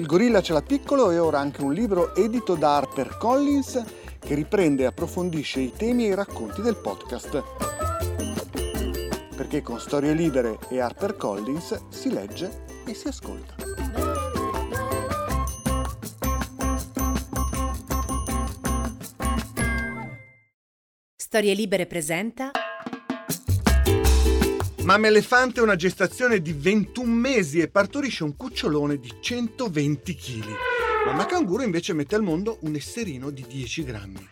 Il gorilla ce l'ha piccolo e ora anche un libro edito da Harper Collins che riprende e approfondisce i temi e i racconti del podcast. Perché con Storie Libere e Harper Collins si legge e si ascolta. Storie Libere presenta Mamma Elefante ha una gestazione di 21 mesi e partorisce un cucciolone di 120 kg. Mamma Canguro invece mette al mondo un esserino di 10 grammi.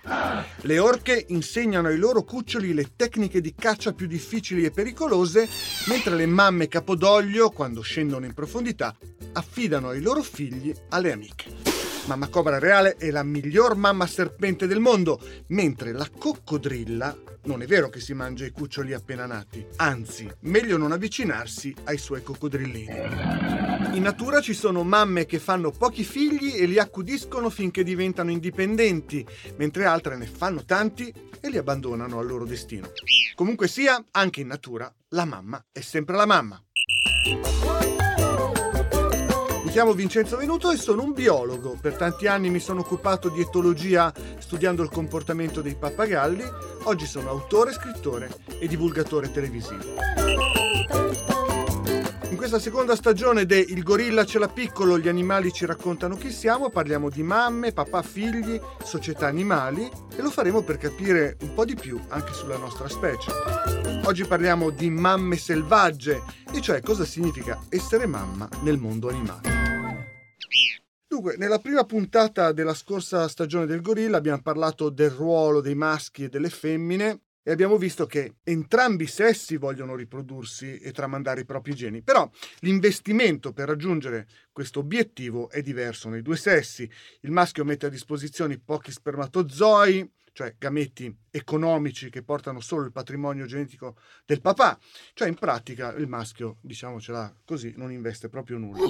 Le orche insegnano ai loro cuccioli le tecniche di caccia più difficili e pericolose, mentre le mamme capodoglio, quando scendono in profondità, affidano i loro figli alle amiche. Mamma Cobra Reale è la miglior mamma serpente del mondo, mentre la coccodrilla non è vero che si mangia i cuccioli appena nati, anzi, meglio non avvicinarsi ai suoi coccodrillini. In natura ci sono mamme che fanno pochi figli e li accudiscono finché diventano indipendenti, mentre altre ne fanno tanti e li abbandonano al loro destino. Comunque sia, anche in natura, la mamma è sempre la mamma. Mi chiamo Vincenzo Venuto e sono un biologo. Per tanti anni mi sono occupato di etologia studiando il comportamento dei pappagalli. Oggi sono autore, scrittore e divulgatore televisivo. Questa seconda stagione de Il gorilla ce l'ha piccolo, gli animali ci raccontano chi siamo, parliamo di mamme, papà, figli, società animali e lo faremo per capire un po' di più anche sulla nostra specie. Oggi parliamo di mamme selvagge, e cioè cosa significa essere mamma nel mondo animale. Dunque, nella prima puntata della scorsa stagione del gorilla abbiamo parlato del ruolo dei maschi e delle femmine e abbiamo visto che entrambi i sessi vogliono riprodursi e tramandare i propri geni, però l'investimento per raggiungere questo obiettivo è diverso nei due sessi. Il maschio mette a disposizione pochi spermatozoi, cioè gametti economici che portano solo il patrimonio genetico del papà, cioè in pratica il maschio, diciamocela così, non investe proprio nulla.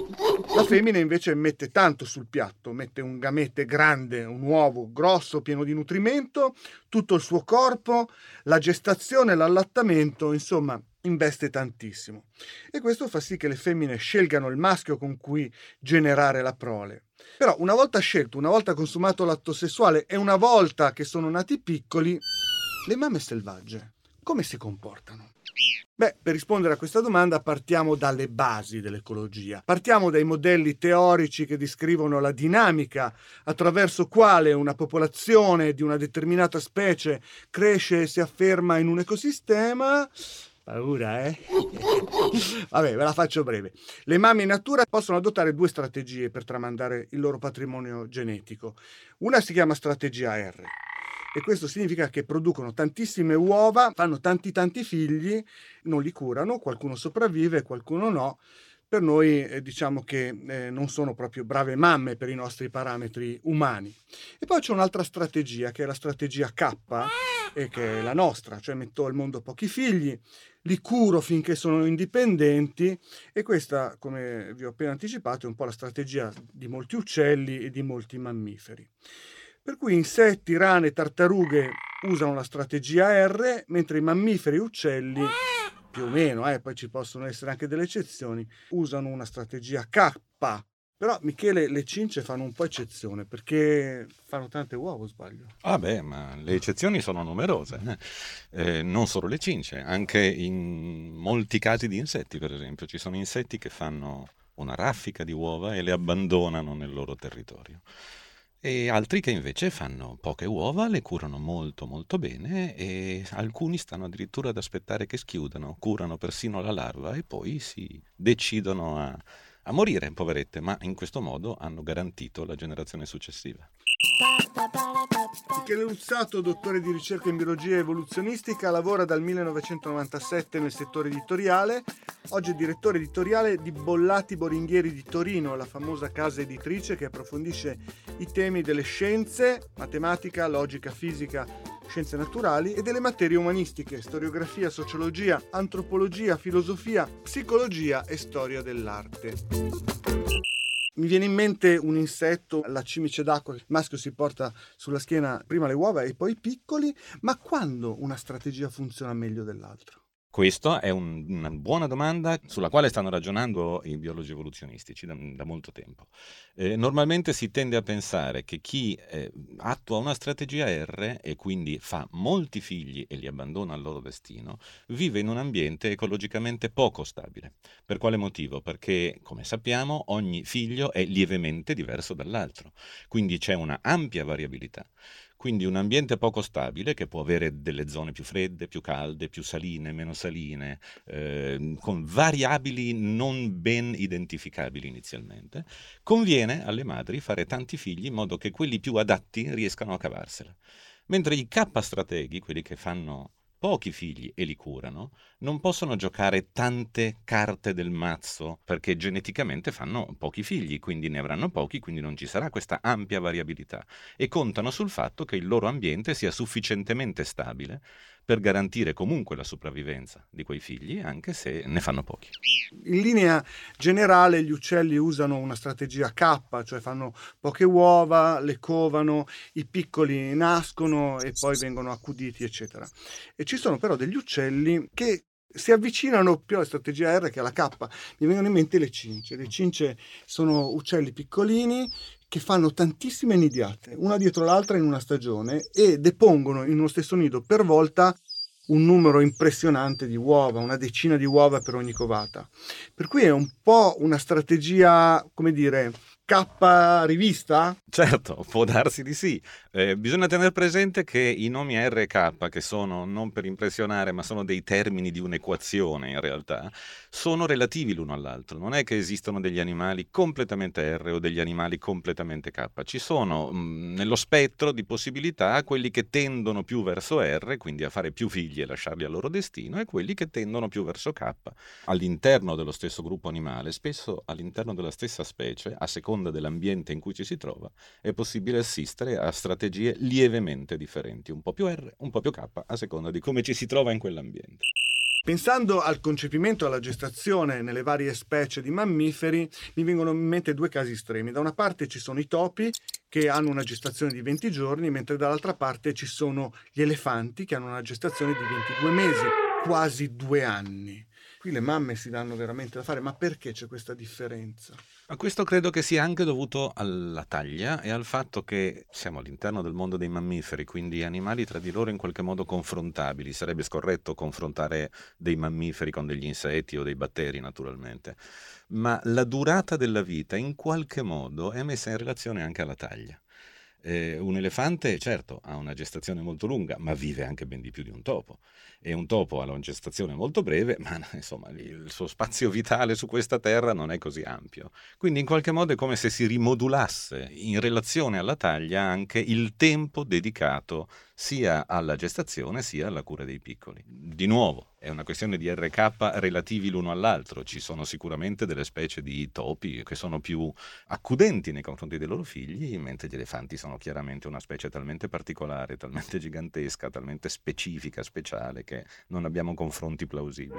La femmina invece mette tanto sul piatto, mette un gamete grande, un uovo grosso, pieno di nutrimento, tutto il suo corpo, la gestazione, l'allattamento, insomma, investe tantissimo. E questo fa sì che le femmine scelgano il maschio con cui generare la prole. Però una volta scelto, una volta consumato l'atto sessuale e una volta che sono nati piccoli, le mamme selvagge come si comportano? Beh, per rispondere a questa domanda partiamo dalle basi dell'ecologia. Partiamo dai modelli teorici che descrivono la dinamica attraverso quale una popolazione di una determinata specie cresce e si afferma in un ecosistema Paura, eh? Vabbè, ve la faccio breve. Le mamme in natura possono adottare due strategie per tramandare il loro patrimonio genetico. Una si chiama strategia R e questo significa che producono tantissime uova, fanno tanti tanti figli, non li curano, qualcuno sopravvive, qualcuno no. Per noi eh, diciamo che eh, non sono proprio brave mamme per i nostri parametri umani. E poi c'è un'altra strategia che è la strategia K, e che è la nostra, cioè metto al mondo pochi figli, li curo finché sono indipendenti e questa, come vi ho appena anticipato, è un po' la strategia di molti uccelli e di molti mammiferi. Per cui insetti, rane, tartarughe usano la strategia R, mentre i mammiferi e uccelli, più o meno, eh, poi ci possono essere anche delle eccezioni, usano una strategia K, però Michele, le cince fanno un po' eccezione perché fanno tante uova, sbaglio? Ah beh, ma le eccezioni sono numerose. Eh, non solo le cince, anche in molti casi di insetti, per esempio. Ci sono insetti che fanno una raffica di uova e le abbandonano nel loro territorio. E altri che invece fanno poche uova, le curano molto molto bene e alcuni stanno addirittura ad aspettare che schiudano, curano persino la larva e poi si decidono a a morire, poverette, ma in questo modo hanno garantito la generazione successiva. Michele Luzzato, dottore di ricerca in biologia evoluzionistica, lavora dal 1997 nel settore editoriale. Oggi è direttore editoriale di Bollati Boringhieri di Torino, la famosa casa editrice che approfondisce i temi delle scienze, matematica, logica, fisica scienze naturali e delle materie umanistiche, storiografia, sociologia, antropologia, filosofia, psicologia e storia dell'arte. Mi viene in mente un insetto, la cimice d'acqua, il maschio si porta sulla schiena prima le uova e poi i piccoli, ma quando una strategia funziona meglio dell'altra? Questa è un, una buona domanda sulla quale stanno ragionando i biologi evoluzionistici da, da molto tempo. Eh, normalmente si tende a pensare che chi eh, attua una strategia R e quindi fa molti figli e li abbandona al loro destino, vive in un ambiente ecologicamente poco stabile. Per quale motivo? Perché, come sappiamo, ogni figlio è lievemente diverso dall'altro, quindi c'è una ampia variabilità. Quindi un ambiente poco stabile che può avere delle zone più fredde, più calde, più saline, meno saline, eh, con variabili non ben identificabili inizialmente, conviene alle madri fare tanti figli in modo che quelli più adatti riescano a cavarsela. Mentre i K strateghi, quelli che fanno pochi figli e li curano, non possono giocare tante carte del mazzo perché geneticamente fanno pochi figli, quindi ne avranno pochi, quindi non ci sarà questa ampia variabilità. E contano sul fatto che il loro ambiente sia sufficientemente stabile per garantire comunque la sopravvivenza di quei figli, anche se ne fanno pochi. In linea generale gli uccelli usano una strategia K, cioè fanno poche uova, le covano, i piccoli nascono e poi vengono accuditi, eccetera. E ci sono però degli uccelli che si avvicinano più alla strategia R che alla K. Mi vengono in mente le cince. Le cince sono uccelli piccolini che fanno tantissime nidiate, una dietro l'altra in una stagione e depongono in uno stesso nido per volta un numero impressionante di uova, una decina di uova per ogni covata. Per cui è un po' una strategia, come dire, K rivista? Certo, può darsi di sì. Eh, bisogna tenere presente che i nomi R e K, che sono non per impressionare, ma sono dei termini di un'equazione in realtà, sono relativi l'uno all'altro. Non è che esistono degli animali completamente R o degli animali completamente K. Ci sono mh, mm, nello spettro di possibilità quelli che tendono più verso R, quindi a fare più figli e lasciarli al loro destino, e quelli che tendono più verso K. All'interno dello stesso gruppo animale, spesso all'interno della stessa specie, a seconda seconda dell'ambiente in cui ci si trova, è possibile assistere a strategie lievemente differenti, un po' più R, un po' più K, a seconda di come ci si trova in quell'ambiente. Pensando al concepimento e alla gestazione nelle varie specie di mammiferi, mi vengono in mente due casi estremi. Da una parte ci sono i topi che hanno una gestazione di 20 giorni, mentre dall'altra parte ci sono gli elefanti che hanno una gestazione di 22 mesi, quasi due anni. Qui le mamme si danno veramente da fare, ma perché c'è questa differenza? Ma questo credo che sia anche dovuto alla taglia e al fatto che siamo all'interno del mondo dei mammiferi, quindi animali tra di loro in qualche modo confrontabili. Sarebbe scorretto confrontare dei mammiferi con degli insetti o dei batteri, naturalmente. Ma la durata della vita in qualche modo è messa in relazione anche alla taglia. Eh, un elefante, certo, ha una gestazione molto lunga, ma vive anche ben di più di un topo e un topo ha una gestazione molto breve, ma insomma il suo spazio vitale su questa terra non è così ampio. Quindi in qualche modo è come se si rimodulasse in relazione alla taglia anche il tempo dedicato sia alla gestazione sia alla cura dei piccoli. Di nuovo, è una questione di RK relativi l'uno all'altro. Ci sono sicuramente delle specie di topi che sono più accudenti nei confronti dei loro figli, mentre gli elefanti sono chiaramente una specie talmente particolare, talmente gigantesca, talmente specifica, speciale, che non abbiamo confronti plausibili.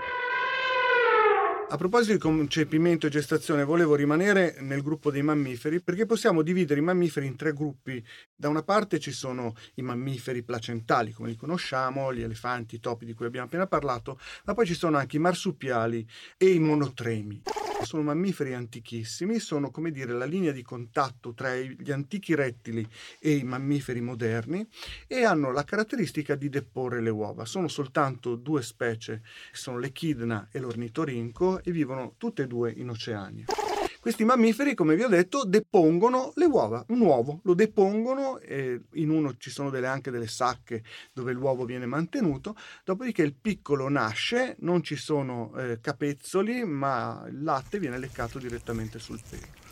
A proposito di concepimento e gestazione, volevo rimanere nel gruppo dei mammiferi perché possiamo dividere i mammiferi in tre gruppi. Da una parte ci sono i mammiferi placentali, come li conosciamo, gli elefanti, i topi di cui abbiamo appena parlato, ma poi ci sono anche i marsupiali e i monotremi sono mammiferi antichissimi, sono come dire la linea di contatto tra gli antichi rettili e i mammiferi moderni e hanno la caratteristica di deporre le uova. Sono soltanto due specie, sono l'echidna e l'ornitorinco e vivono tutte e due in oceani. Questi mammiferi, come vi ho detto, depongono le uova, un uovo, lo depongono, e in uno ci sono delle, anche delle sacche dove l'uovo viene mantenuto, dopodiché il piccolo nasce, non ci sono eh, capezzoli, ma il latte viene leccato direttamente sul pelo.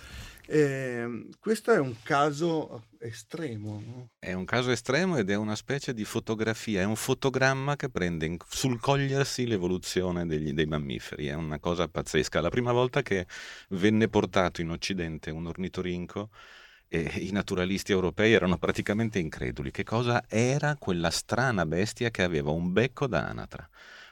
Eh, questo è un caso estremo. No? È un caso estremo ed è una specie di fotografia, è un fotogramma che prende sul cogliersi l'evoluzione degli, dei mammiferi, è una cosa pazzesca. La prima volta che venne portato in Occidente un ornitorinco, e i naturalisti europei erano praticamente increduli. Che cosa era quella strana bestia che aveva un becco da anatra?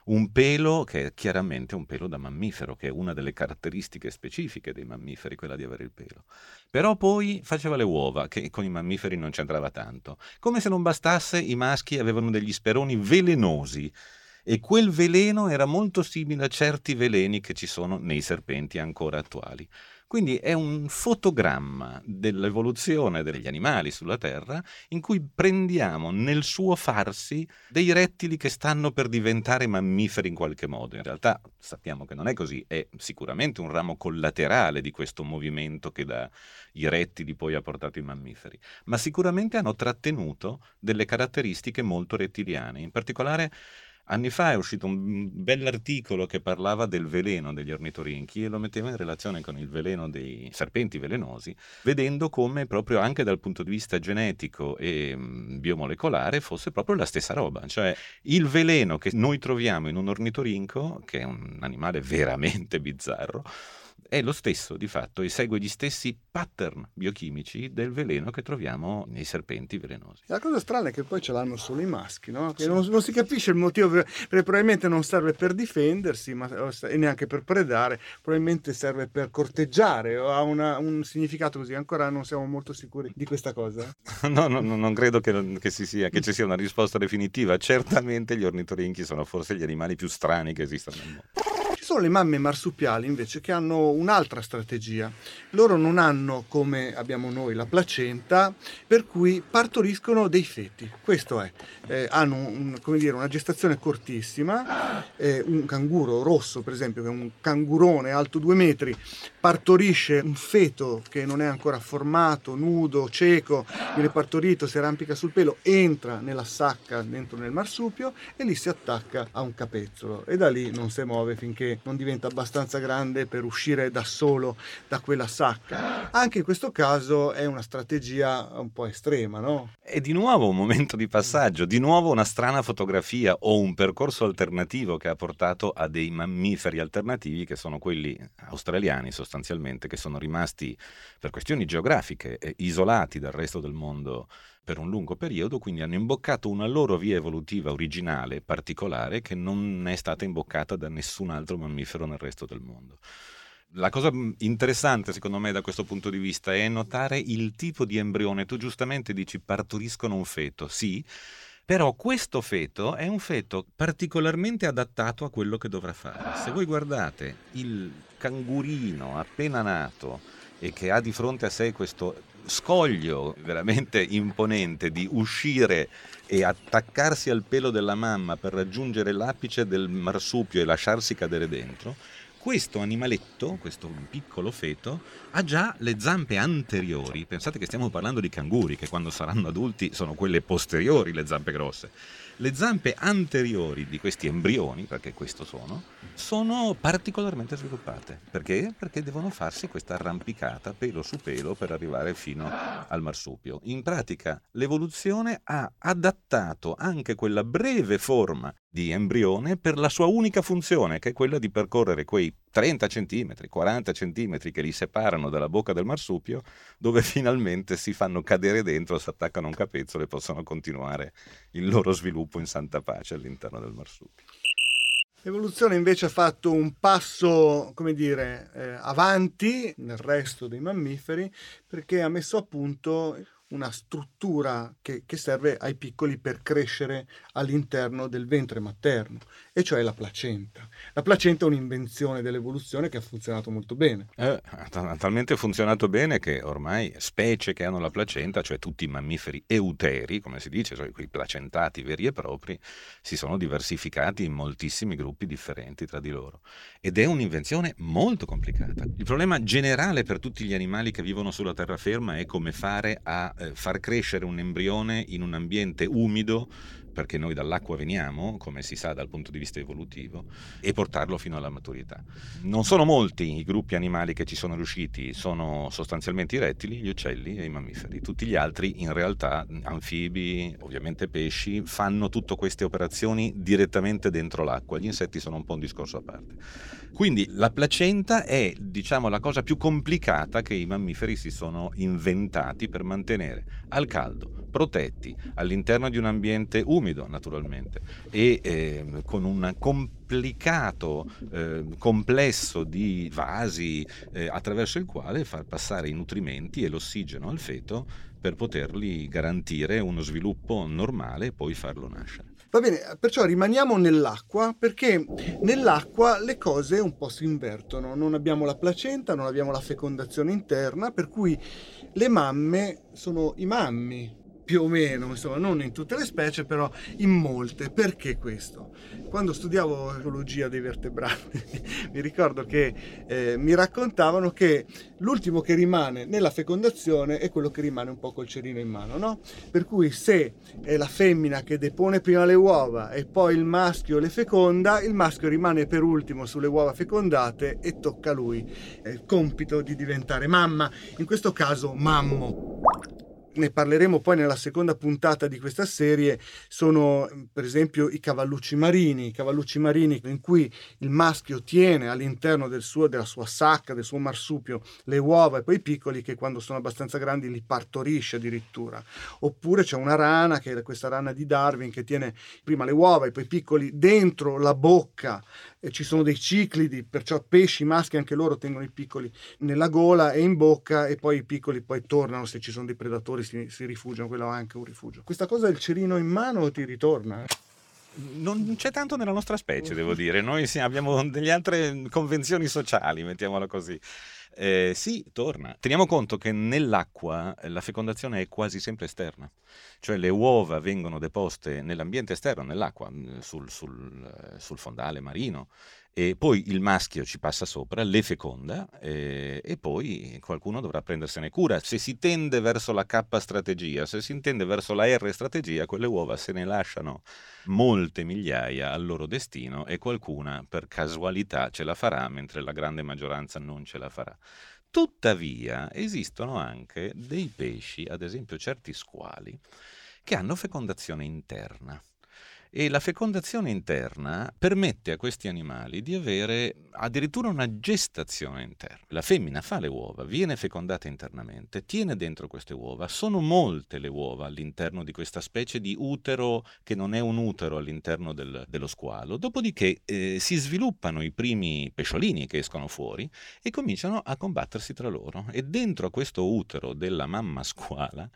Un pelo che è chiaramente un pelo da mammifero, che è una delle caratteristiche specifiche dei mammiferi, quella di avere il pelo. Però poi faceva le uova, che con i mammiferi non c'entrava tanto. Come se non bastasse, i maschi avevano degli speroni velenosi e quel veleno era molto simile a certi veleni che ci sono nei serpenti ancora attuali. Quindi è un fotogramma dell'evoluzione degli animali sulla Terra in cui prendiamo nel suo farsi dei rettili che stanno per diventare mammiferi in qualche modo. In realtà sappiamo che non è così, è sicuramente un ramo collaterale di questo movimento che dai rettili poi ha portato i mammiferi, ma sicuramente hanno trattenuto delle caratteristiche molto rettiliane, in particolare Anni fa è uscito un bell'articolo che parlava del veleno degli ornitorinchi e lo metteva in relazione con il veleno dei serpenti velenosi, vedendo come proprio anche dal punto di vista genetico e biomolecolare fosse proprio la stessa roba. Cioè il veleno che noi troviamo in un ornitorinco, che è un animale veramente bizzarro, è lo stesso di fatto e segue gli stessi pattern biochimici del veleno che troviamo nei serpenti velenosi. La cosa strana è che poi ce l'hanno solo i maschi, no? Che non, non, si capisce il motivo, perché probabilmente non serve per difendersi ma, e neanche per predare, probabilmente serve per corteggiare o ha una, un significato così, ancora non siamo molto sicuri di questa cosa. no, no, no non credo che, che, si sia, che ci sia una risposta definitiva, certamente gli ornitorinchi sono forse gli animali più strani che esistono nel mondo sono le mamme marsupiali invece che hanno un'altra strategia. Loro non hanno come abbiamo noi la placenta, per cui partoriscono dei feti. Questo è, eh, hanno un, dire, una gestazione cortissima. Eh, un canguro rosso, per esempio, che è un cangurone alto due metri, partorisce un feto che non è ancora formato, nudo, cieco, viene partorito, si arrampica sul pelo, entra nella sacca dentro nel marsupio e lì si attacca a un capezzolo e da lì non si muove finché non diventa abbastanza grande per uscire da solo da quella sacca. Anche in questo caso è una strategia un po' estrema, no? È di nuovo un momento di passaggio, di nuovo una strana fotografia o un percorso alternativo che ha portato a dei mammiferi alternativi che sono quelli australiani sostanzialmente, che sono rimasti per questioni geografiche isolati dal resto del mondo per un lungo periodo, quindi hanno imboccato una loro via evolutiva originale, particolare, che non è stata imboccata da nessun altro mammifero nel resto del mondo. La cosa interessante secondo me da questo punto di vista è notare il tipo di embrione. Tu giustamente dici partoriscono un feto, sì, però questo feto è un feto particolarmente adattato a quello che dovrà fare. Se voi guardate il cangurino appena nato e che ha di fronte a sé questo scoglio veramente imponente di uscire e attaccarsi al pelo della mamma per raggiungere l'apice del marsupio e lasciarsi cadere dentro, questo animaletto, questo piccolo feto, ha già le zampe anteriori. Pensate che stiamo parlando di canguri, che quando saranno adulti sono quelle posteriori, le zampe grosse le zampe anteriori di questi embrioni, perché questo sono, sono particolarmente sviluppate. Perché? Perché devono farsi questa arrampicata pelo su pelo per arrivare fino al marsupio. In pratica l'evoluzione ha adattato anche quella breve forma di embrione per la sua unica funzione, che è quella di percorrere quei 30 cm, 40 cm che li separano dalla bocca del marsupio, dove finalmente si fanno cadere dentro, si attaccano a un capezzolo e possono continuare il loro sviluppo in santa pace all'interno del marsupio. L'evoluzione invece ha fatto un passo, come dire, eh, avanti nel resto dei mammiferi perché ha messo a punto una struttura che, che, serve ai piccoli per crescere all'interno del ventre materno, e cioè la placenta. La placenta è un'invenzione dell'evoluzione che ha funzionato molto bene. Eh, ha talmente funzionato bene che ormai specie che hanno la placenta, cioè tutti i mammiferi euteri, come si dice, cioè quei placentati veri e propri, si sono diversificati in moltissimi gruppi differenti tra di loro. Ed è un'invenzione molto complicata. Il problema generale per tutti gli animali che vivono sulla terraferma è come fare a far crescere un embrione in un ambiente umido perché noi dall'acqua veniamo, come si sa dal punto di vista evolutivo, e portarlo fino alla maturità. Non sono molti i gruppi animali che ci sono riusciti, sono sostanzialmente i rettili, gli uccelli e i mammiferi. Tutti gli altri, in realtà, anfibi, ovviamente pesci, fanno tutte queste operazioni direttamente dentro l'acqua. Gli insetti sono un po' un discorso a parte. Quindi la placenta è, diciamo, la cosa più complicata che i mammiferi si sono inventati per mantenere al caldo protetti all'interno di un ambiente umido naturalmente e eh, con un complicato eh, complesso di vasi eh, attraverso il quale far passare i nutrimenti e l'ossigeno al feto per potergli garantire uno sviluppo normale e poi farlo nascere. Va bene, perciò rimaniamo nell'acqua perché nell'acqua le cose un po' si invertono. Non abbiamo la placenta, non abbiamo la fecondazione interna, per cui le mamme sono i mammi, più o meno, insomma, non in tutte le specie, però in molte. Perché questo? Quando studiavo ecologia dei vertebrati, mi ricordo che eh, mi raccontavano che l'ultimo che rimane nella fecondazione è quello che rimane un po' col cerino in mano, no? Per cui se è la femmina che depone prima le uova e poi il maschio le feconda, il maschio rimane per ultimo sulle uova fecondate e tocca a lui il compito di diventare mamma, in questo caso mammo ne parleremo poi nella seconda puntata di questa serie, sono per esempio i cavallucci marini, i cavallucci marini in cui il maschio tiene all'interno del suo, della sua sacca, del suo marsupio, le uova e poi i piccoli che quando sono abbastanza grandi li partorisce addirittura. Oppure c'è una rana, che è questa rana di Darwin, che tiene prima le uova e poi i piccoli dentro la bocca ci sono dei ciclidi, perciò pesci maschi anche loro tengono i piccoli nella gola e in bocca e poi i piccoli poi tornano se ci sono dei predatori si, si rifugiano, quello è anche un rifugio. Questa cosa del cerino in mano ti ritorna? Non c'è tanto nella nostra specie, devo dire. Noi abbiamo delle altre convenzioni sociali, mettiamola così. Eh, sì, torna. Teniamo conto che nell'acqua la fecondazione è quasi sempre esterna, cioè le uova vengono deposte nell'ambiente esterno, nell'acqua, sul, sul, sul fondale marino, e poi il maschio ci passa sopra, le feconda e, e, poi qualcuno dovrà prendersene cura. Se si tende verso la K strategia, se si intende verso la R strategia, quelle uova se ne lasciano molte migliaia al loro destino e qualcuna per casualità ce la farà mentre la grande maggioranza non ce la farà. Tuttavia esistono anche dei pesci, ad esempio certi squali, che hanno fecondazione interna. E la fecondazione interna permette a questi animali di avere addirittura una gestazione interna. La femmina fa le uova, viene fecondata internamente, tiene dentro queste uova. Sono molte le uova all'interno di questa specie di utero che non è un utero all'interno del, dello squalo. Dopodiché eh, si sviluppano i primi pesciolini che escono fuori e cominciano a combattersi tra loro. E dentro a questo utero della mamma squala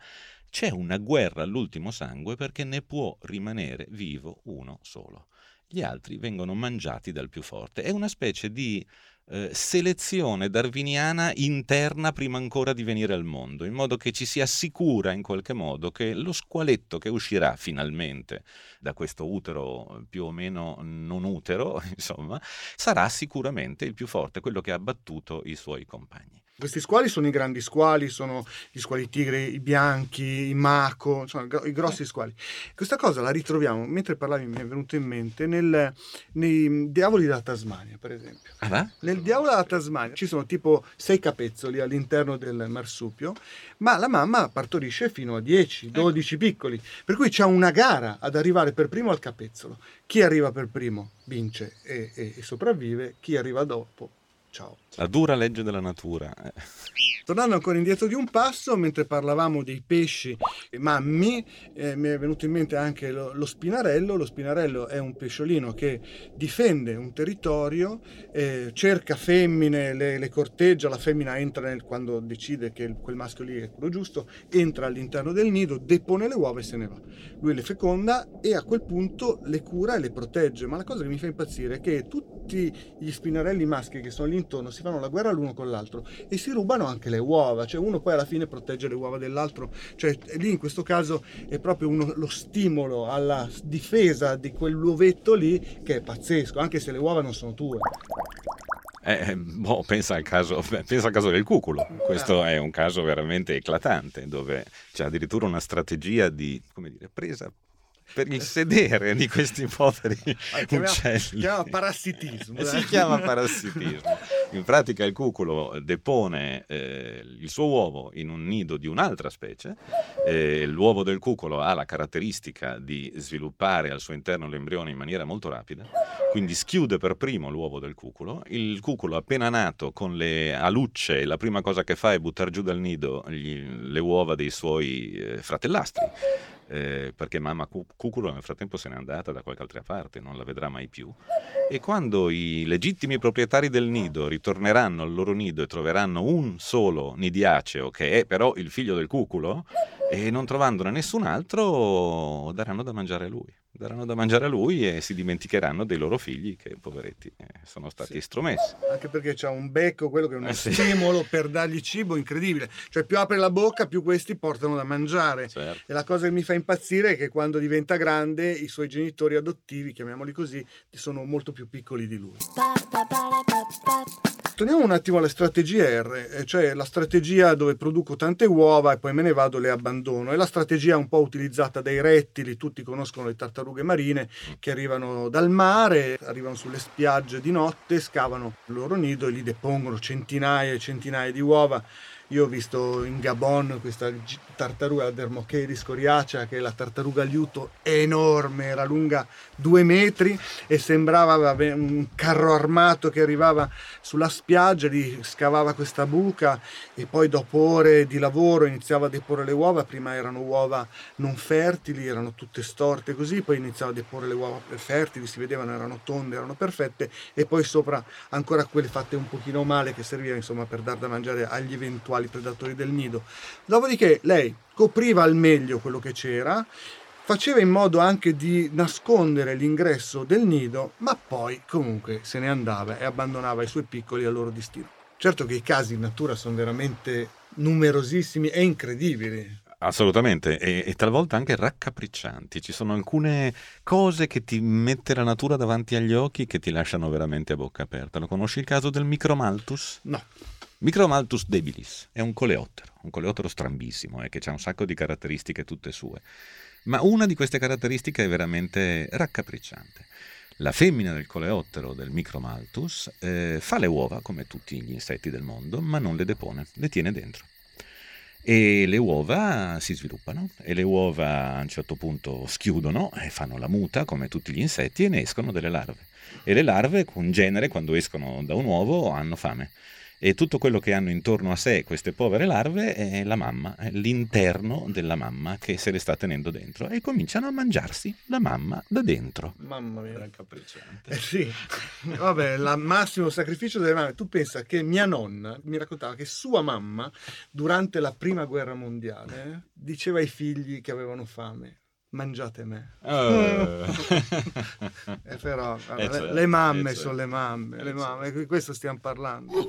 c'è una guerra all'ultimo sangue perché ne può rimanere vivo uno solo. Gli altri vengono mangiati dal più forte. È una specie di eh, selezione darwiniana interna prima ancora di venire al mondo, in modo che ci si assicura in qualche modo che lo squaletto che uscirà finalmente da questo utero più o meno non utero, insomma, sarà sicuramente il più forte, quello che ha battuto i suoi compagni. Questi squali sono i grandi squali, sono gli squali tigre, i bianchi, i mako, insomma, i grossi squali. Questa cosa la ritroviamo, mentre parlavi mi è venuto in mente, nel, nei diavoli della Tasmania, per esempio. Ah, Nel diavolo della Tasmania ci sono tipo sei capezzoli all'interno del marsupio, ma la mamma partorisce fino a 10, 12 ecco. piccoli, per cui c'è una gara ad arrivare per primo al capezzolo. Chi arriva per primo vince e, e, e sopravvive, chi arriva dopo Ciao. La dura legge della natura. Eh. Tornando ancora indietro di un passo, mentre parlavamo dei pesci mammi, eh, mi è venuto in mente anche lo, lo, spinarello. Lo spinarello è un pesciolino che difende un territorio, eh, cerca femmine, le, le, corteggia, la femmina entra nel, quando decide che quel maschio lì è quello giusto, entra all'interno del nido, depone le uova e se ne va. Lui le feconda e a quel punto le cura e le protegge. Ma la cosa che mi fa impazzire è che tutti gli spinarelli maschi che sono lì intorno si fanno la guerra l'uno con l'altro e si rubano anche le uova, cioè uno poi alla fine protegge le uova dell'altro, cioè lì in questo caso è proprio uno, lo stimolo alla difesa di quell'uovetto lì che è pazzesco, anche se le uova non sono tue. Eh, boh, pensa, al caso, pensa al caso del cuculo, questo è un caso veramente eclatante dove c'è addirittura una strategia di come dire, presa per il sedere di questi poveri ah, uccelli. Si chiama parassitismo. Eh, si chiama parassitismo. In pratica il cuculo depone eh, il suo uovo in un nido di un'altra specie. Eh, l'uovo del cuculo ha la caratteristica di sviluppare al suo interno l'embrione in maniera molto rapida, quindi schiude per primo l'uovo del cuculo. Il cuculo appena nato con le alucce, la prima cosa che fa è buttare giù dal nido gli, le uova dei suoi eh, fratellastri eh, perché mamma Cuculo nel frattempo se n'è andata da qualche altra parte, non la vedrà mai più. E quando i legittimi proprietari del nido ritorneranno al loro nido e troveranno un solo nidiaceo, che è però il figlio del cuculo, e non trovandone nessun altro, daranno da mangiare a lui. Daranno da mangiare a lui e si dimenticheranno dei loro figli che, poveretti, eh, sono stati sì. estromessi. Anche perché c'ha un becco, quello che è uno eh sì. stimolo per dargli cibo incredibile. Cioè più apre la bocca, più questi portano da mangiare. Certo. E la cosa che mi fa impazzire è che quando diventa grande i suoi genitori adottivi, chiamiamoli così, sono molto più piccoli di lui. Torniamo un attimo alle strategie R, eh, cioè la strategia dove produco tante uova e poi me ne vado e le abbandono. È la strategia un po' utilizzata dai rettili, tutti conoscono le tartarughe marine che arrivano dal mare, arrivano sulle spiagge di notte, scavano il loro nido e li depongono centinaia e centinaia di uova io ho visto in Gabon questa tartaruga, la Dermocheris coriacea, che è la tartaruga liuto enorme, era lunga due metri e sembrava un carro armato che arrivava sulla spiaggia, gli scavava questa buca e poi dopo ore di lavoro iniziava a deporre le uova, prima erano uova non fertili, erano tutte storte così, poi iniziava a deporre le uova fertili, si vedevano, erano tonde, erano perfette e poi sopra ancora quelle fatte un pochino male che serviva insomma per dar da mangiare agli eventuali principali predatori del nido. Dopodiché lei copriva al meglio quello che c'era, faceva in modo anche di nascondere l'ingresso del nido, ma poi comunque se ne andava e abbandonava i suoi piccoli al loro destino. Certo che i casi in natura sono veramente numerosissimi e incredibili. Assolutamente, e, e, talvolta anche raccapriccianti. Ci sono alcune cose che ti mette la natura davanti agli occhi che ti lasciano veramente a bocca aperta. Lo conosci il caso del Micromaltus? No. Micromaltus debilis è un coleottero, un coleottero strambissimo, eh, che ha un sacco di caratteristiche tutte sue. Ma una di queste caratteristiche è veramente raccapricciante. La femmina del coleottero del Micromaltus eh, fa le uova come tutti gli insetti del mondo, ma non le depone, le tiene dentro. E le uova si sviluppano e le uova a un certo punto schiudono e fanno la muta come tutti gli insetti e ne escono delle larve. E le larve, in genere, quando escono da un uovo, hanno fame e tutto quello che hanno intorno a sé queste povere larve è la mamma, è l'interno della mamma che se le sta tenendo dentro e cominciano a mangiarsi la mamma da dentro. Mamma mia, capricciante. Eh sì, vabbè, il massimo sacrificio delle mamme. Tu pensa che mia nonna mi raccontava che sua mamma durante la prima guerra mondiale diceva ai figli che avevano fame mangiate me. Uh. eh, però eh, le, certo, le, mamme eh, sono le mamme, le certo. mamme, di questo stiamo parlando.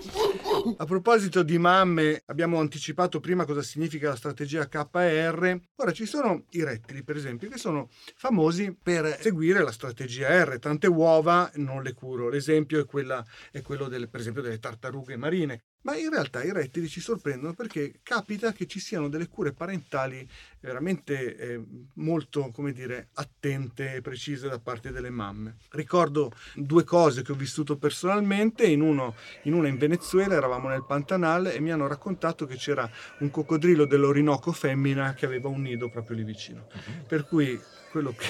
A proposito di mamme, abbiamo anticipato prima cosa significa la strategia KR. Ora ci sono i rettili, per esempio, che sono famosi per seguire la strategia R. Tante uova non le curo. L'esempio è, quella, è quello delle, per esempio delle tartarughe marine ma in realtà i rettili ci sorprendono perché capita che ci siano delle cure parentali veramente eh, molto, come dire, attente e precise da parte delle mamme. Ricordo due cose che ho vissuto personalmente, in, uno, in una in Venezuela eravamo nel Pantanal e mi hanno raccontato che c'era un coccodrillo dell'Orinoco femmina che aveva un nido proprio lì vicino. Uh-huh. Per cui quello che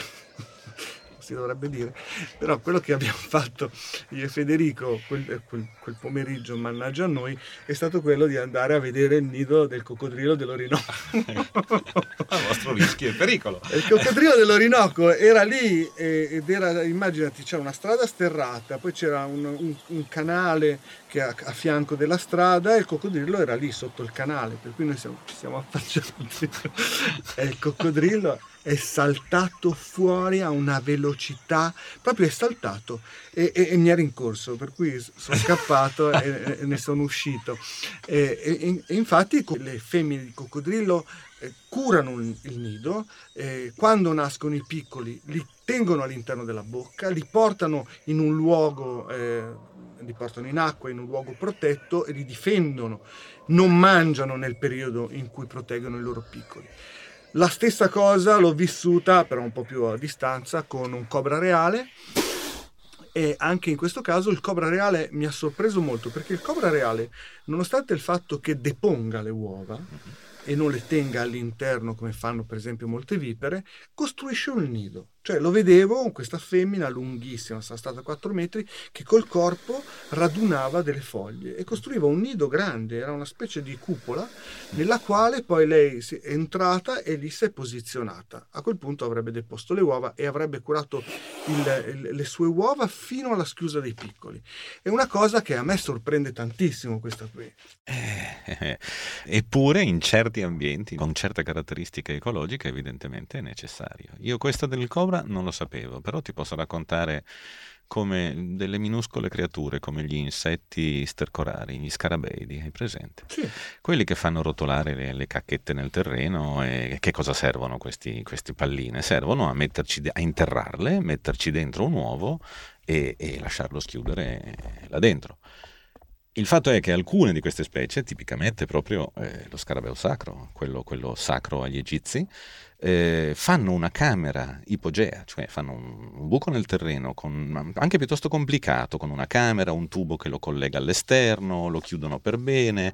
si dovrebbe dire, però quello che abbiamo fatto io e Federico quel, quel, quel, pomeriggio, mannaggia a noi, è stato quello di andare a vedere il nido del coccodrillo dell'Orinoco. a vostro rischio e pericolo. Il coccodrillo dell'Orinoco era lì ed era, immaginati, c'era una strada sterrata, poi c'era un, un, un canale che a, a, fianco della strada e il coccodrillo era lì sotto il canale, per cui noi siamo, ci siamo affacciati e il coccodrillo è saltato fuori a una velocità, proprio è saltato e, e, e mi ha rincorso, per cui sono scappato e, e, ne sono uscito. E, infatti le femmine di coccodrillo eh, curano il nido, eh, quando nascono i piccoli li tengono all'interno della bocca, li portano in un luogo, eh, li portano in acqua, in un luogo protetto e li difendono, non mangiano nel periodo in cui proteggono i loro piccoli. La stessa cosa l'ho vissuta, però un po' più a distanza, con un cobra reale e anche in questo caso il cobra reale mi ha sorpreso molto perché il cobra reale, nonostante il fatto che deponga le uova, e non le tenga all'interno come fanno per esempio molte vipere, costruisce un nido. Cioè lo vedevo, questa femmina lunghissima, sarà stata 4 metri, che col corpo radunava delle foglie e costruiva un nido grande, era una specie di cupola nella quale poi lei è entrata e lì si è posizionata. A quel punto avrebbe deposto le uova e avrebbe curato il, le sue uova fino alla schiusa dei piccoli. È una cosa che a me sorprende tantissimo questa qui. Eh, eppure in certi certi ambienti, con certe caratteristiche ecologiche, evidentemente è necessario. Io questa del cobra non lo sapevo, però ti posso raccontare come delle minuscole creature, come gli insetti stercorari, gli scarabeidi, hai presente? Sì. Quelli che fanno rotolare le, le, cacchette nel terreno e che cosa servono questi, queste palline? Servono a, metterci, a interrarle, metterci dentro un uovo e, e lasciarlo schiudere là dentro. Il fatto è che alcune di queste specie, tipicamente proprio eh, lo scarabeo sacro, quello, quello sacro agli egizi, eh, fanno una camera ipogea, cioè fanno un, buco nel terreno con, anche piuttosto complicato, con una camera, un tubo che lo collega all'esterno, lo chiudono per bene,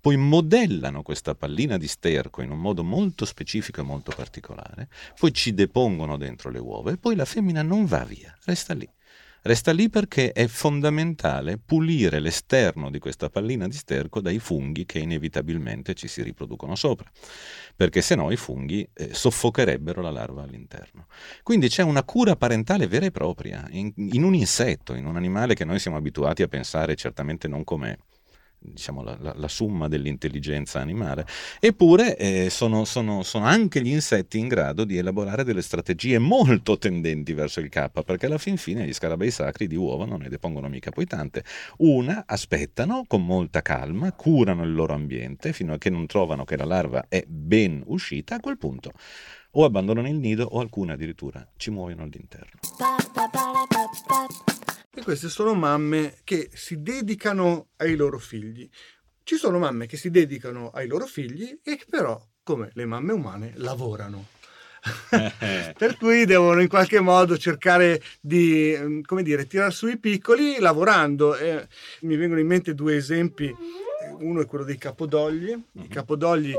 poi modellano questa pallina di sterco in un modo molto specifico e molto particolare, poi ci depongono dentro le uova e poi la femmina non va via, resta lì. Resta lì perché è fondamentale pulire l'esterno di questa pallina di sterco dai funghi che inevitabilmente ci si riproducono sopra, perché se no i funghi eh, soffocherebbero la larva all'interno. Quindi c'è una cura parentale vera e propria in, in un insetto, in un animale che noi siamo abituati a pensare certamente non come diciamo, la, la, la, summa dell'intelligenza animale, eppure eh, sono, sono, sono, anche gli insetti in grado di elaborare delle strategie molto tendenti verso il K, perché alla fin fine gli scarabei sacri di uova non ne depongono mica poi tante. Una, aspettano con molta calma, curano il loro ambiente fino a che non trovano che la larva è ben uscita, a quel punto o abbandonano il nido o alcune addirittura ci muoiono all'interno. E queste sono mamme che si dedicano ai loro figli. Ci sono mamme che si dedicano ai loro figli e che però, come le mamme umane, lavorano. per cui devono in qualche modo cercare di mm, come dire, tirare su i piccoli lavorando. Eh, mi vengono in mente due esempi. Uno è quello dei capodogli. I mhm. capodogli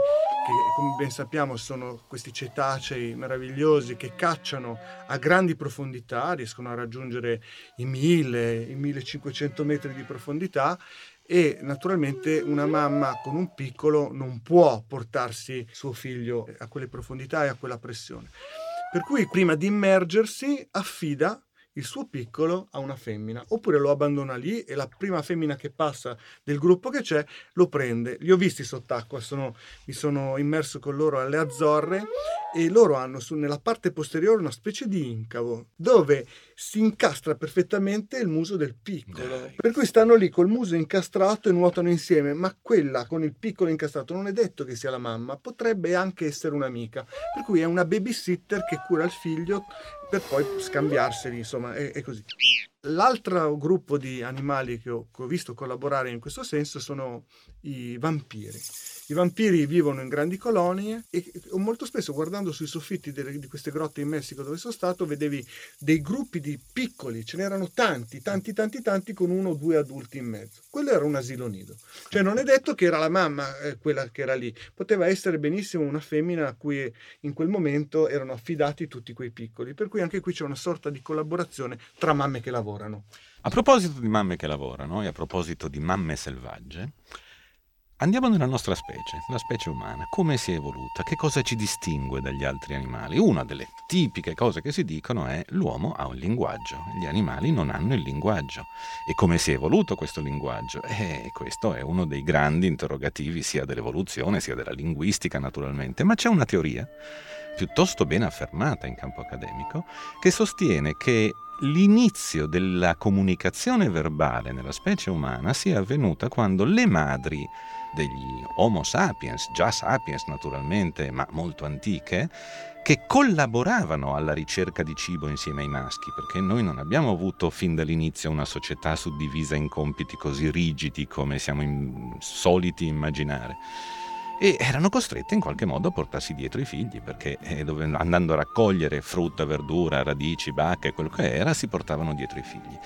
che come ben sappiamo sono questi cetacei meravigliosi che cacciano a grandi profondità, riescono a raggiungere i 1000, i 1500 metri di profondità e naturalmente una mamma con un piccolo non può portarsi suo figlio a quelle profondità e a quella pressione. Per cui prima di immergersi affida il suo piccolo a una femmina, oppure lo abbandona lì e la prima femmina che passa del gruppo che c'è lo prende. Li ho visti sott'acqua, sono, mi sono immerso con loro alle Azzorre e loro hanno su, nella parte posteriore una specie di incavo dove si incastra perfettamente il muso del piccolo. Dai. Per cui stanno lì col muso incastrato e nuotano insieme, ma quella con il piccolo incastrato non è detto che sia la mamma, potrebbe anche essere un'amica. Per cui è una babysitter che cura il figlio per poi scambiarseli, insomma, è, è così. L'altro gruppo di animali che ho, che ho, visto collaborare in questo senso sono i vampiri. I vampiri vivono in grandi colonie e molto spesso guardando sui soffitti delle, di queste grotte in Messico dove sono stato vedevi dei gruppi di piccoli, ce n'erano tanti, tanti, tanti, tanti con uno o due adulti in mezzo. Quello era un asilo nido. Cioè non è detto che era la mamma eh, quella che era lì, poteva essere benissimo una femmina a cui in quel momento erano affidati tutti quei piccoli. Per cui anche qui c'è una sorta di collaborazione tra mamme che lavorano lavorano. A proposito di mamme che lavorano e a proposito di mamme selvagge, andiamo nella nostra specie, la specie umana. Come si è evoluta? Che cosa ci distingue dagli altri animali? Una delle tipiche cose che si dicono è l'uomo ha un linguaggio, gli animali non hanno il linguaggio. E come si è evoluto questo linguaggio? E questo è uno dei grandi interrogativi sia dell'evoluzione sia della linguistica naturalmente, ma c'è una teoria piuttosto ben affermata in campo accademico che sostiene che l'inizio della comunicazione verbale nella specie umana sia avvenuta quando le madri degli Homo sapiens, già sapiens naturalmente, ma molto antiche, che collaboravano alla ricerca di cibo insieme ai maschi, perché noi non abbiamo avuto fin dall'inizio una società suddivisa in compiti così rigidi come siamo in, soliti immaginare e erano costrette in qualche modo a portarsi dietro i figli perché eh, andando a raccogliere frutta, verdura, radici, bacche, quello che era, si portavano dietro i figli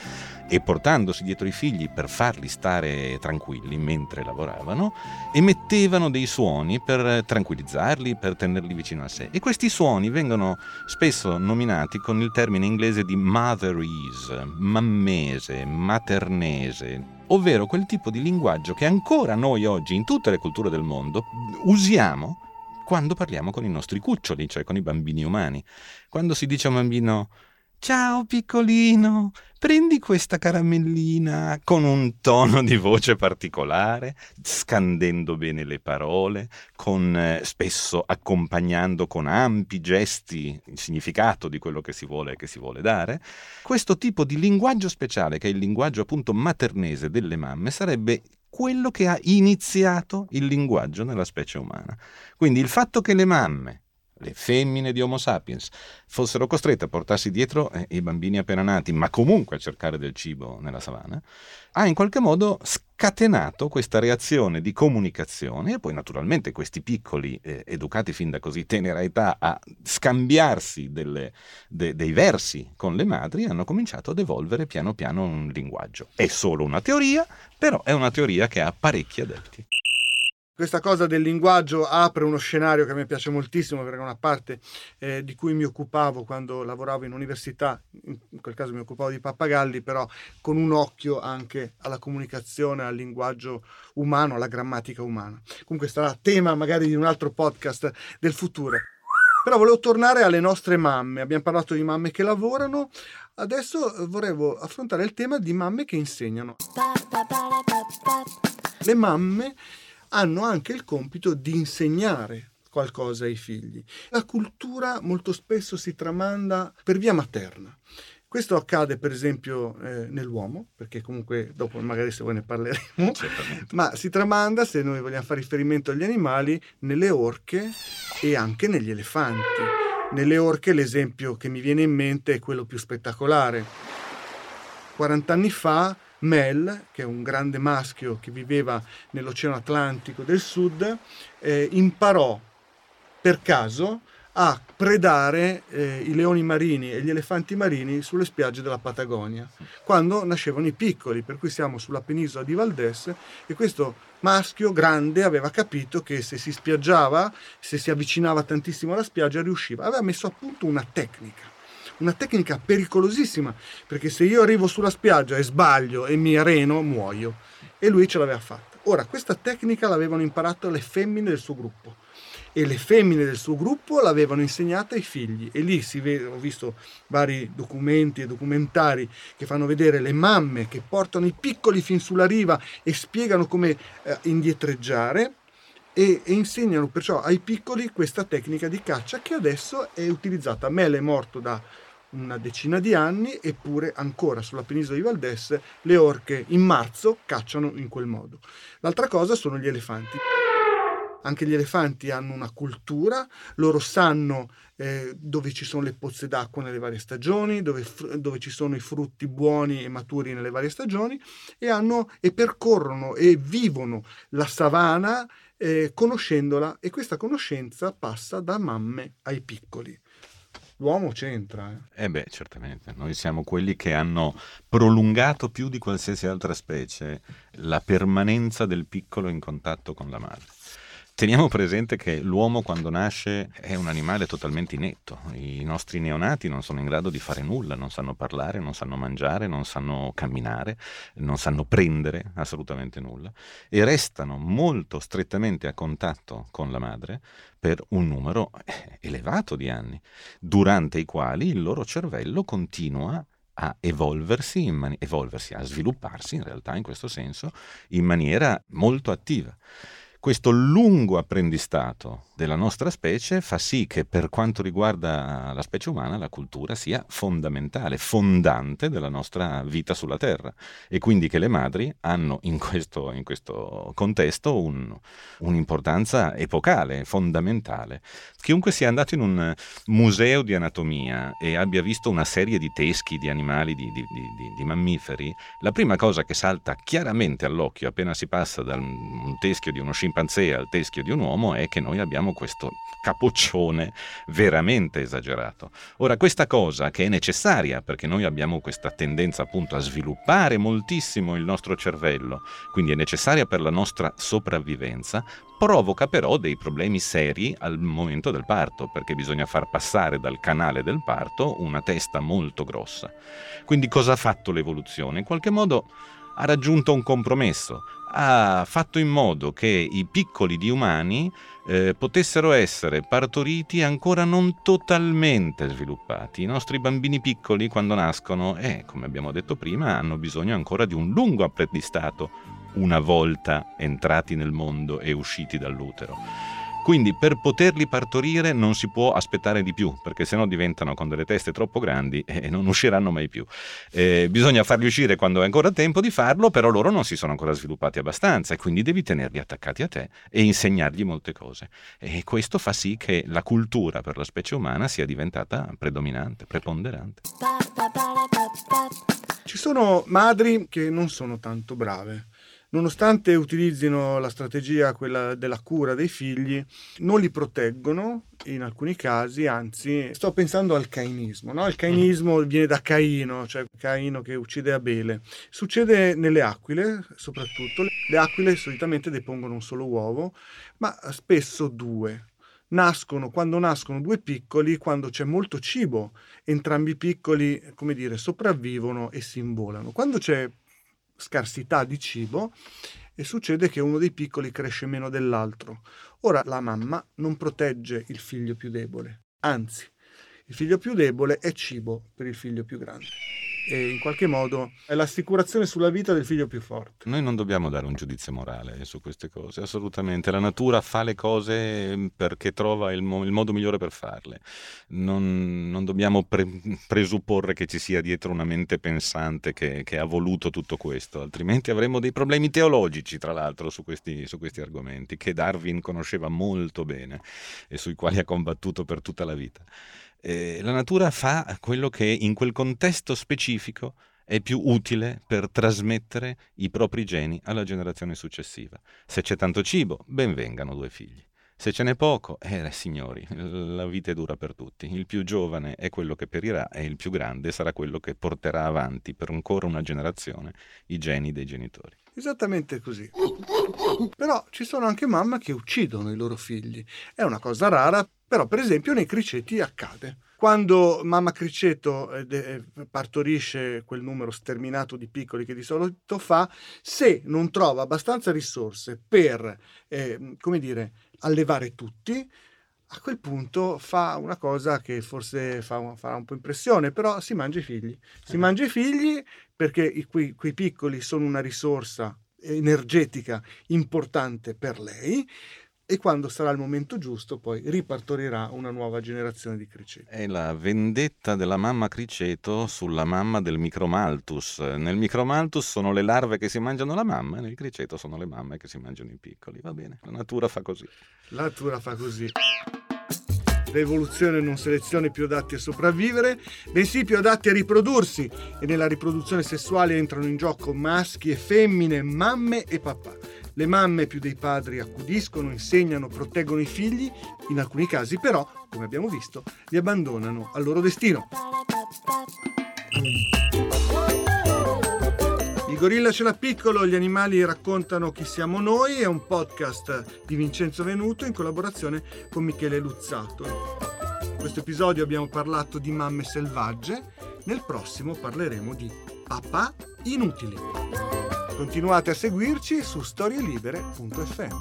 e portandosi dietro i figli per farli stare tranquilli mentre lavoravano, emettevano dei suoni per tranquillizzarli, per tenerli vicino a sé. E questi suoni vengono spesso nominati con il termine inglese di motherese, mammese, maternese, ovvero quel tipo di linguaggio che ancora noi oggi in tutte le culture del mondo usiamo quando parliamo con i nostri cuccioli, cioè con i bambini umani. Quando si dice a un bambino Ciao piccolino, prendi questa caramellina con un tono di voce particolare, scandendo bene le parole, con, eh, spesso accompagnando con ampi gesti il significato di quello che si, vuole, che si vuole dare. Questo tipo di linguaggio speciale, che è il linguaggio appunto maternese delle mamme, sarebbe quello che ha iniziato il linguaggio nella specie umana. Quindi il fatto che le mamme le femmine di Homo sapiens fossero costrette a portarsi dietro eh, i bambini appena nati, ma comunque a cercare del cibo nella savana, ha in qualche modo scatenato questa reazione di comunicazione e poi naturalmente questi piccoli, eh, educati fin da così tenera età a scambiarsi delle, de, dei versi con le madri, hanno cominciato ad evolvere piano piano un linguaggio. È solo una teoria, però è una teoria che ha parecchi adepti. Questa cosa del linguaggio apre uno scenario che a me piace moltissimo perché è una parte eh, di cui mi occupavo quando lavoravo in università, in quel caso mi occupavo di pappagalli, però con un occhio anche alla comunicazione, al linguaggio umano, alla grammatica umana. Comunque sarà tema magari di un altro podcast del futuro. Però volevo tornare alle nostre mamme, abbiamo parlato di mamme che lavorano, adesso volevo affrontare il tema di mamme che insegnano. Le mamme hanno anche il compito di insegnare qualcosa ai figli. La cultura molto spesso si tramanda per via materna. Questo accade per esempio eh, nell'uomo, perché comunque dopo magari se voi ne parleremo, ma si tramanda, se noi vogliamo fare riferimento agli animali, nelle orche e anche negli elefanti. Nelle orche l'esempio che mi viene in mente è quello più spettacolare. 40 anni fa Mel, che è un grande maschio che viveva nell'Oceano Atlantico del Sud, eh, imparò per caso a predare eh, i leoni marini e gli elefanti marini sulle spiagge della Patagonia, quando nascevano i piccoli, per cui siamo sulla penisola di Valdés e questo maschio grande aveva capito che se si spiaggiava, se si avvicinava tantissimo alla spiaggia, riusciva. Aveva messo a punto una tecnica una tecnica pericolosissima, perché se io arrivo sulla spiaggia e sbaglio e mi areno, muoio. E lui ce l'aveva fatta. Ora, questa tecnica l'avevano imparato le femmine del suo gruppo e le femmine del suo gruppo l'avevano insegnata ai figli e lì si vede, ho visto vari documenti e documentari che fanno vedere le mamme che portano i piccoli fin sulla riva e spiegano come eh, indietreggiare e, e, insegnano perciò ai piccoli questa tecnica di caccia che adesso è utilizzata. Mel è morto da una decina di anni, eppure ancora sulla penisola di Valdés le orche in marzo cacciano in quel modo. L'altra cosa sono gli elefanti. Anche gli elefanti hanno una cultura, loro sanno eh, dove ci sono le pozze d'acqua nelle varie stagioni, dove, dove, ci sono i frutti buoni e maturi nelle varie stagioni e, hanno, e percorrono e vivono la savana eh, conoscendola e questa conoscenza passa da mamme ai piccoli l'uomo c'entra. Eh. eh beh, certamente. Noi siamo quelli che hanno prolungato più di qualsiasi altra specie la permanenza del piccolo in contatto con la madre. Teniamo presente che l'uomo quando nasce è un animale totalmente inetto, i nostri neonati non sono in grado di fare nulla, non sanno parlare, non sanno mangiare, non sanno camminare, non sanno prendere assolutamente nulla e restano molto strettamente a contatto con la madre per un numero eh, elevato di anni, durante i quali il loro cervello continua a evolversi, mani- evolversi, a svilupparsi in realtà in questo senso in maniera molto attiva. Questo lungo apprendistato della nostra specie fa sì che per quanto riguarda la specie umana la cultura sia fondamentale, fondante della nostra vita sulla Terra e quindi che le madri hanno in questo, in questo contesto un, un'importanza epocale, fondamentale. Chiunque sia andato in un museo di anatomia e abbia visto una serie di teschi di animali, di, di, di, di mammiferi, la prima cosa che salta chiaramente all'occhio appena si passa da un teschio di uno scimpanzé al teschio di un uomo è che noi abbiamo questo capoccione veramente esagerato. Ora, questa cosa che è necessaria perché noi abbiamo questa tendenza appunto a sviluppare moltissimo il nostro cervello, quindi è necessaria per la nostra sopravvivenza, provoca però dei problemi seri al momento del parto, perché bisogna far passare dal canale del parto una testa molto grossa. Quindi cosa ha fatto l'evoluzione? In qualche modo ha raggiunto un compromesso, ha fatto in modo che i piccoli di umani eh, potessero essere partoriti ancora non totalmente sviluppati. I nostri bambini piccoli quando nascono, eh, come abbiamo detto prima, hanno bisogno ancora di un lungo apprendistato una volta entrati nel mondo e usciti dall'utero. Quindi per poterli partorire non si può aspettare di più, perché sennò diventano con delle teste troppo grandi e non usciranno mai più. Eh, bisogna farli uscire quando è ancora tempo di farlo, però loro non si sono ancora sviluppati abbastanza e quindi devi tenerli attaccati a te e insegnargli molte cose. E questo fa sì che la cultura per la specie umana sia diventata predominante, preponderante. Ci sono madri che non sono tanto brave nonostante utilizzino la strategia, quella della cura dei figli, non li proteggono in alcuni casi, anzi sto pensando al cainismo. No? Il cainismo viene da Caino, cioè Caino che uccide Abele. Succede nelle aquile, soprattutto. Le aquile solitamente depongono un solo uovo, ma spesso due. Nascono, quando nascono due piccoli, quando c'è molto cibo, entrambi i piccoli, come dire, sopravvivono e si involano. Quando c'è scarsità di cibo e succede che uno dei piccoli cresce meno dell'altro. Ora la mamma non protegge il figlio più debole, anzi, il figlio più debole è cibo per il figlio più grande e in qualche modo è l'assicurazione sulla vita del figlio più forte. Noi non dobbiamo dare un giudizio morale su queste cose, assolutamente. La natura fa le cose perché trova il, mo- il modo migliore per farle. Non, non dobbiamo pre- presupporre che ci sia dietro una mente pensante che, che, ha voluto tutto questo, altrimenti avremmo dei problemi teologici, tra l'altro, su questi, su questi argomenti, che Darwin conosceva molto bene e sui quali ha combattuto per tutta la vita eh, la natura fa quello che in quel contesto specifico è più utile per trasmettere i propri geni alla generazione successiva. Se c'è tanto cibo, ben vengano due figli. Se ce n'è poco, eh, signori, la vita è dura per tutti. Il più giovane è quello che perirà e il più grande sarà quello che porterà avanti per ancora una generazione i geni dei genitori. Esattamente così. Però ci sono anche mamme che uccidono i loro figli. È una cosa rara, però per esempio nei criceti accade. Quando mamma criceto eh, partorisce quel numero sterminato di piccoli che di solito fa, se non trova abbastanza risorse per, eh, come dire, allevare tutti, a quel punto fa una cosa che forse fa, farà un po' impressione, però si mangia i figli. Si eh. mangia i figli perché i, quei, quei piccoli sono una risorsa energetica importante per lei e quando sarà il momento giusto poi ripartorirà una nuova generazione di criceti. È la vendetta della mamma criceto sulla mamma del micromaltus. Nel micromaltus sono le larve che si mangiano la mamma e nel criceto sono le mamme che si mangiano i piccoli. Va bene, la natura fa così. La natura fa così. L'evoluzione non seleziona i più adatti a sopravvivere, bensì i più adatti a riprodursi e nella riproduzione sessuale entrano in gioco maschi e femmine, mamme e papà. Le mamme più dei padri accudiscono, insegnano, proteggono i figli, in alcuni casi però, come abbiamo visto, li abbandonano al loro destino. Il gorilla ce l'ha piccolo, gli animali raccontano chi siamo noi, è un podcast di Vincenzo Venuto in collaborazione con Michele Luzzato. In questo episodio abbiamo parlato di mamme selvagge, nel prossimo parleremo di papà inutili. Continuate a seguirci su storielibere.fm.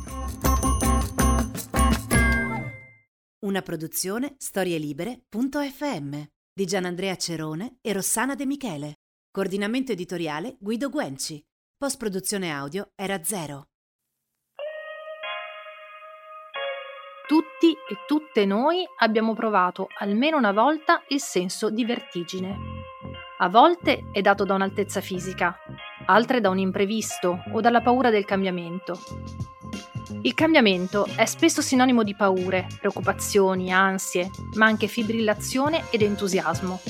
Una produzione storielibere.fm di Gianandrea Cerone e Rossana De Michele. Coordinamento editoriale Guido Guenci. Post produzione audio era zero. Tutti e tutte noi abbiamo provato almeno una volta il senso di vertigine. A volte è dato da un'altezza fisica, altre da un imprevisto o dalla paura del cambiamento. Il cambiamento è spesso sinonimo di paure, preoccupazioni, ansie, ma anche fibrillazione ed entusiasmo.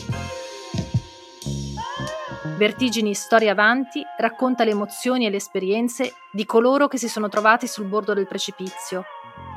Vertigini Storia Avanti racconta le emozioni e le esperienze di coloro che si sono trovati sul bordo del precipizio